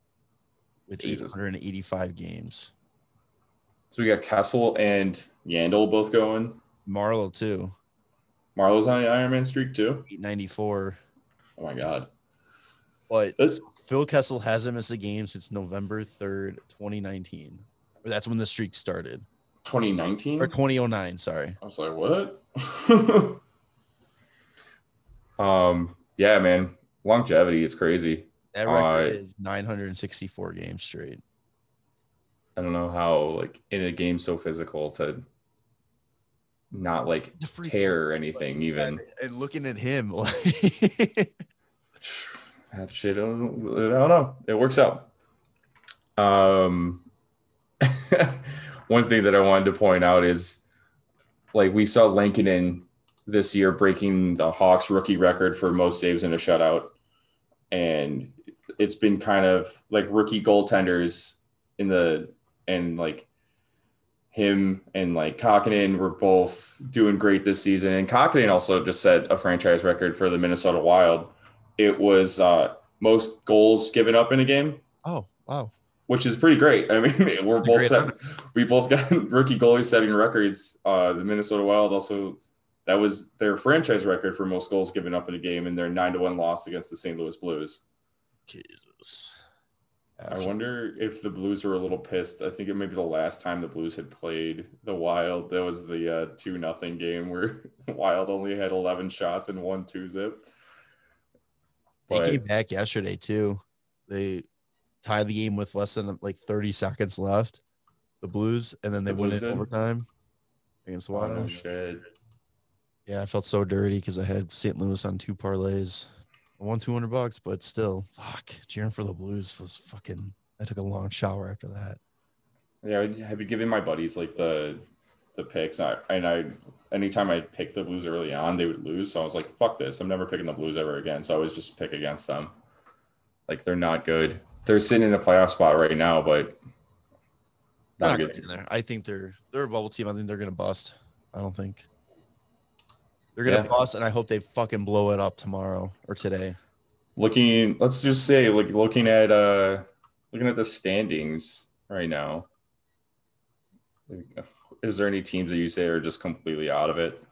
with Jesus. 885 games. So we got Kessel and Yandle both going. Marleau too, Marleau's on the Iron Man streak too. 894. Oh my god. But That's Phil Kessel hasn't missed a game since November 3rd, 2019. Or that's when the streak started. 2019. Or 2009, sorry. I was like, what? um, yeah, man. Longevity, it's crazy. That Uh, record is 964 games straight. I don't know how, like, in a game so physical to not like tear or anything, even. And, and looking at him, like, That shit, I don't, I don't know. It works out. Um, one thing that I wanted to point out is like we saw Lankinen this year breaking the Hawks rookie record for most saves in a shutout. And it's been kind of like rookie goaltenders in the and like him and like Kahkonen were both doing great this season. And Kahkonen also just set a franchise record for the Minnesota Wild. It was uh, most goals given up in a game, oh, wow. which is pretty great. I mean, we're both set, we both got rookie goalies setting records. Uh, the Minnesota Wild also that was their franchise record for most goals given up in a game, and their nine to one loss against the St. Louis Blues. Jesus. I wonder if the Blues were a little pissed. I think it may be the last time the Blues had played the Wild. That was the uh, two nothing game where Wild only had eleven shots and one two zip. They came back yesterday, too. They tied the game with less than like 30 seconds left, the Blues, and then they The win it overtime against the Oh, Wild. no shit. Yeah, I felt so dirty because I had St. Louis on two parlays. I won 200 bucks, but still, fuck. Cheering for the Blues was fucking. I took a long shower after that. Yeah, I have been giving my buddies like the the picks, and I, and I anytime I pick the Blues early on, they would lose. So I was like, "Fuck this! I'm never picking the Blues ever again." So I always just pick against them. Like they're not good. They're sitting in a playoff spot right now, but not not good. there. I think they're they're a bubble team. I think they're gonna bust. I don't think they're gonna Yeah. bust, and I hope they fucking blow it up tomorrow or today. Looking, let's just say, like looking at uh looking at the standings right now. Is there any teams that you say are just completely out of it?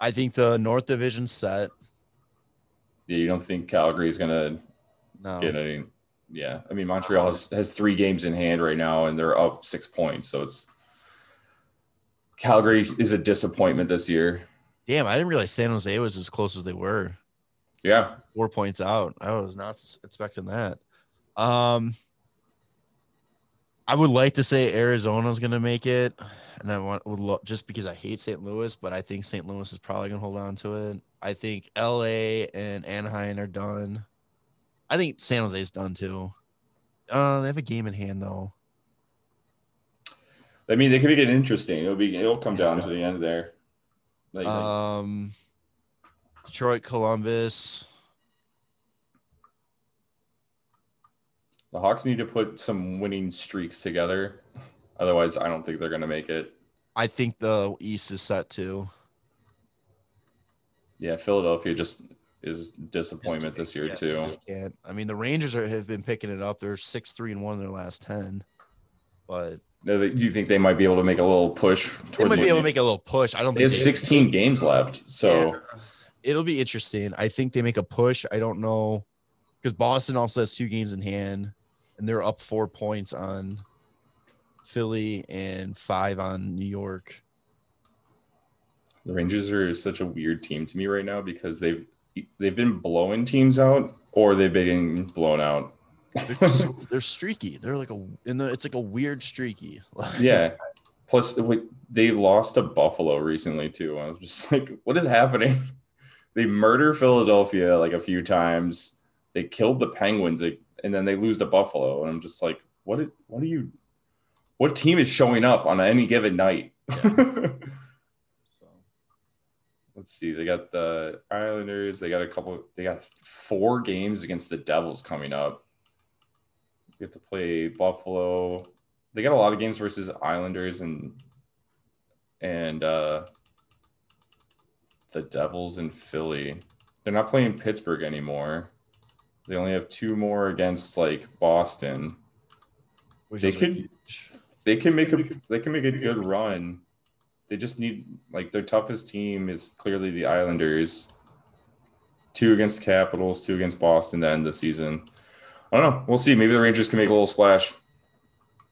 I think the North Division set. Yeah, you don't think Calgary's gonna No, get any. Yeah, I mean Montreal has, has three games in hand right now, and they're up six points. So it's Calgary is a disappointment this year. damn, I didn't realize San Jose was as close as they were. Yeah, four points out. I was not expecting that. Um, I would like to say Arizona's going to make it, and I want would lo- just because I hate St. Louis, but I think St. Louis is probably going to hold on to it. I think L.A. and Anaheim are done. I think San Jose's done too. Uh, they have a game in hand though. I mean they could make it interesting. It'll be it'll come down to the end there. Like, like- Um, Detroit, Columbus. the Hawks need to put some winning streaks together. Otherwise, I don't think they're gonna make it. I think the East is set too. Yeah, Philadelphia just is disappointment this year Yeah, too. can't. I mean, the Rangers are, have been picking it up. They're six, three, and one in their last ten. But You think they might be able to make a little push they might the be able to make a little push. I don't think They have 16 games left, so Yeah. it'll be interesting. I think they make a push. I don't know because Boston also has two games in hand, and they're up four points on Philly and five on New York. The Rangers are such a weird team to me right now because they've they've been blowing teams out or they've been blown out. They're, so, they're streaky. They're like a in the it's like a weird streaky. yeah. Plus, they lost to Buffalo recently too. I was just like, what is happening? They murder Philadelphia like a few times. They killed the Penguins, and then they lose to Buffalo. And I'm just like, what? What are you? What team is showing up on any given night? Yeah. let's see. They got the Islanders. They got a couple. They got four games against the Devils coming up. You have to play Buffalo. They got a lot of games versus Islanders and and uh, the Devils and Philly. They're not playing Pittsburgh anymore. They only have two more against like Boston. Which they could they can make a they can make a good run they just need like their toughest team is clearly the Islanders. Two against the Capitals, two against Boston to end the season. I don't know. We'll see. Maybe the Rangers can make a little splash.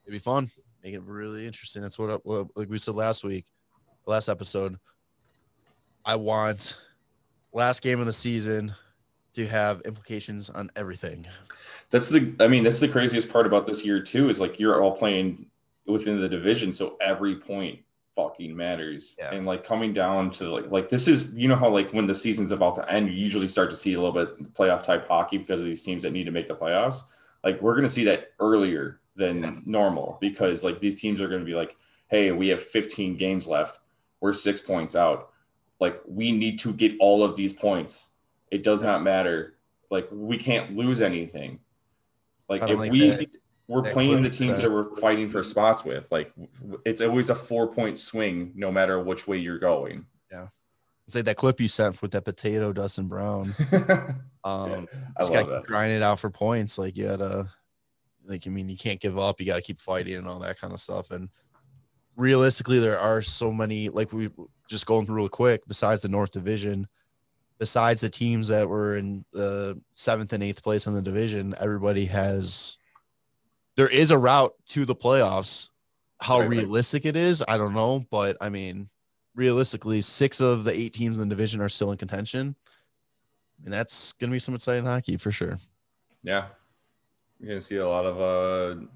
It'd be fun. Make it really interesting. That's what, like we said last week, last episode. I want last game of the season to have implications on everything. That's the I mean, that's the craziest part about this year too, is like you're all playing within the division. So every point fucking matters. Yeah. And like coming down to like like this is you know how like when the season's about to end, you usually start to see a little bit playoff type hockey because of these teams that need to make the playoffs. Like we're gonna see that earlier than yeah. normal because like these teams are gonna be like, hey, we have 15 games left. We're six points out. Like we need to get all of these points. It does not matter. Like we can't lose anything. Like if like we that we're playing the teams that we're fighting for spots with. Like it's always a four point swing, no matter which way you're going. Yeah, it's like that clip you sent with that potato Dustin Brown. um, yeah, I just love that. Grind it out for points. Like you gotta, like I mean, you can't give up. You got to keep fighting and all that kind of stuff. And realistically, there are so many. Like we just going through real quick. Besides the North Division. Besides the teams that were in the seventh and eighth place in the division, everybody has there is a route to the playoffs. How right, realistic right. it is, I don't know, but I mean, realistically, six of the eight teams in the division are still in contention, and that's going to be some exciting hockey for sure. Yeah, you're going to see a lot of uh,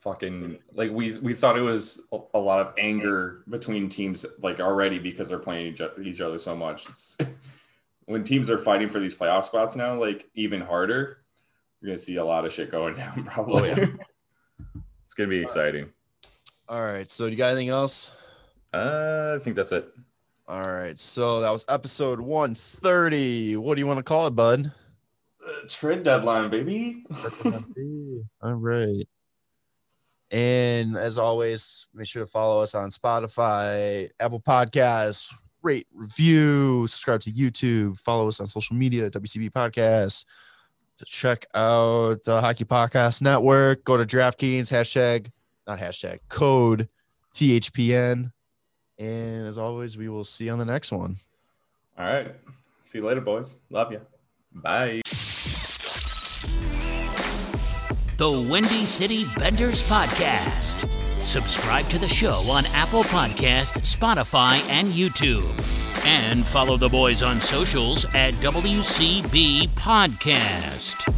fucking like we we thought it was a lot of anger between teams like already because they're playing each other so much. It's, when teams are fighting for these playoff spots now, like even harder, you're gonna see a lot of shit going down probably. Oh, yeah. Gonna be exciting. All right. So, you got anything else? Uh, I think that's it. All right. So that was episode 130. What do you want to call it, bud? Uh, trade deadline, baby. All right. And as always, make sure to follow us on Spotify, Apple Podcasts, rate, review, subscribe to YouTube, follow us on social media, WCB Podcast to check out the Hockey Podcast Network. Go to DraftKings, hashtag, not hashtag, code THPN. And as always, we will see you on the next one. All right. See you later, boys. Love you. Bye. The Windy City Benders Podcast. Subscribe to the show on Apple Podcast, Spotify, and YouTube. And follow the boys on socials at WCB Podcast.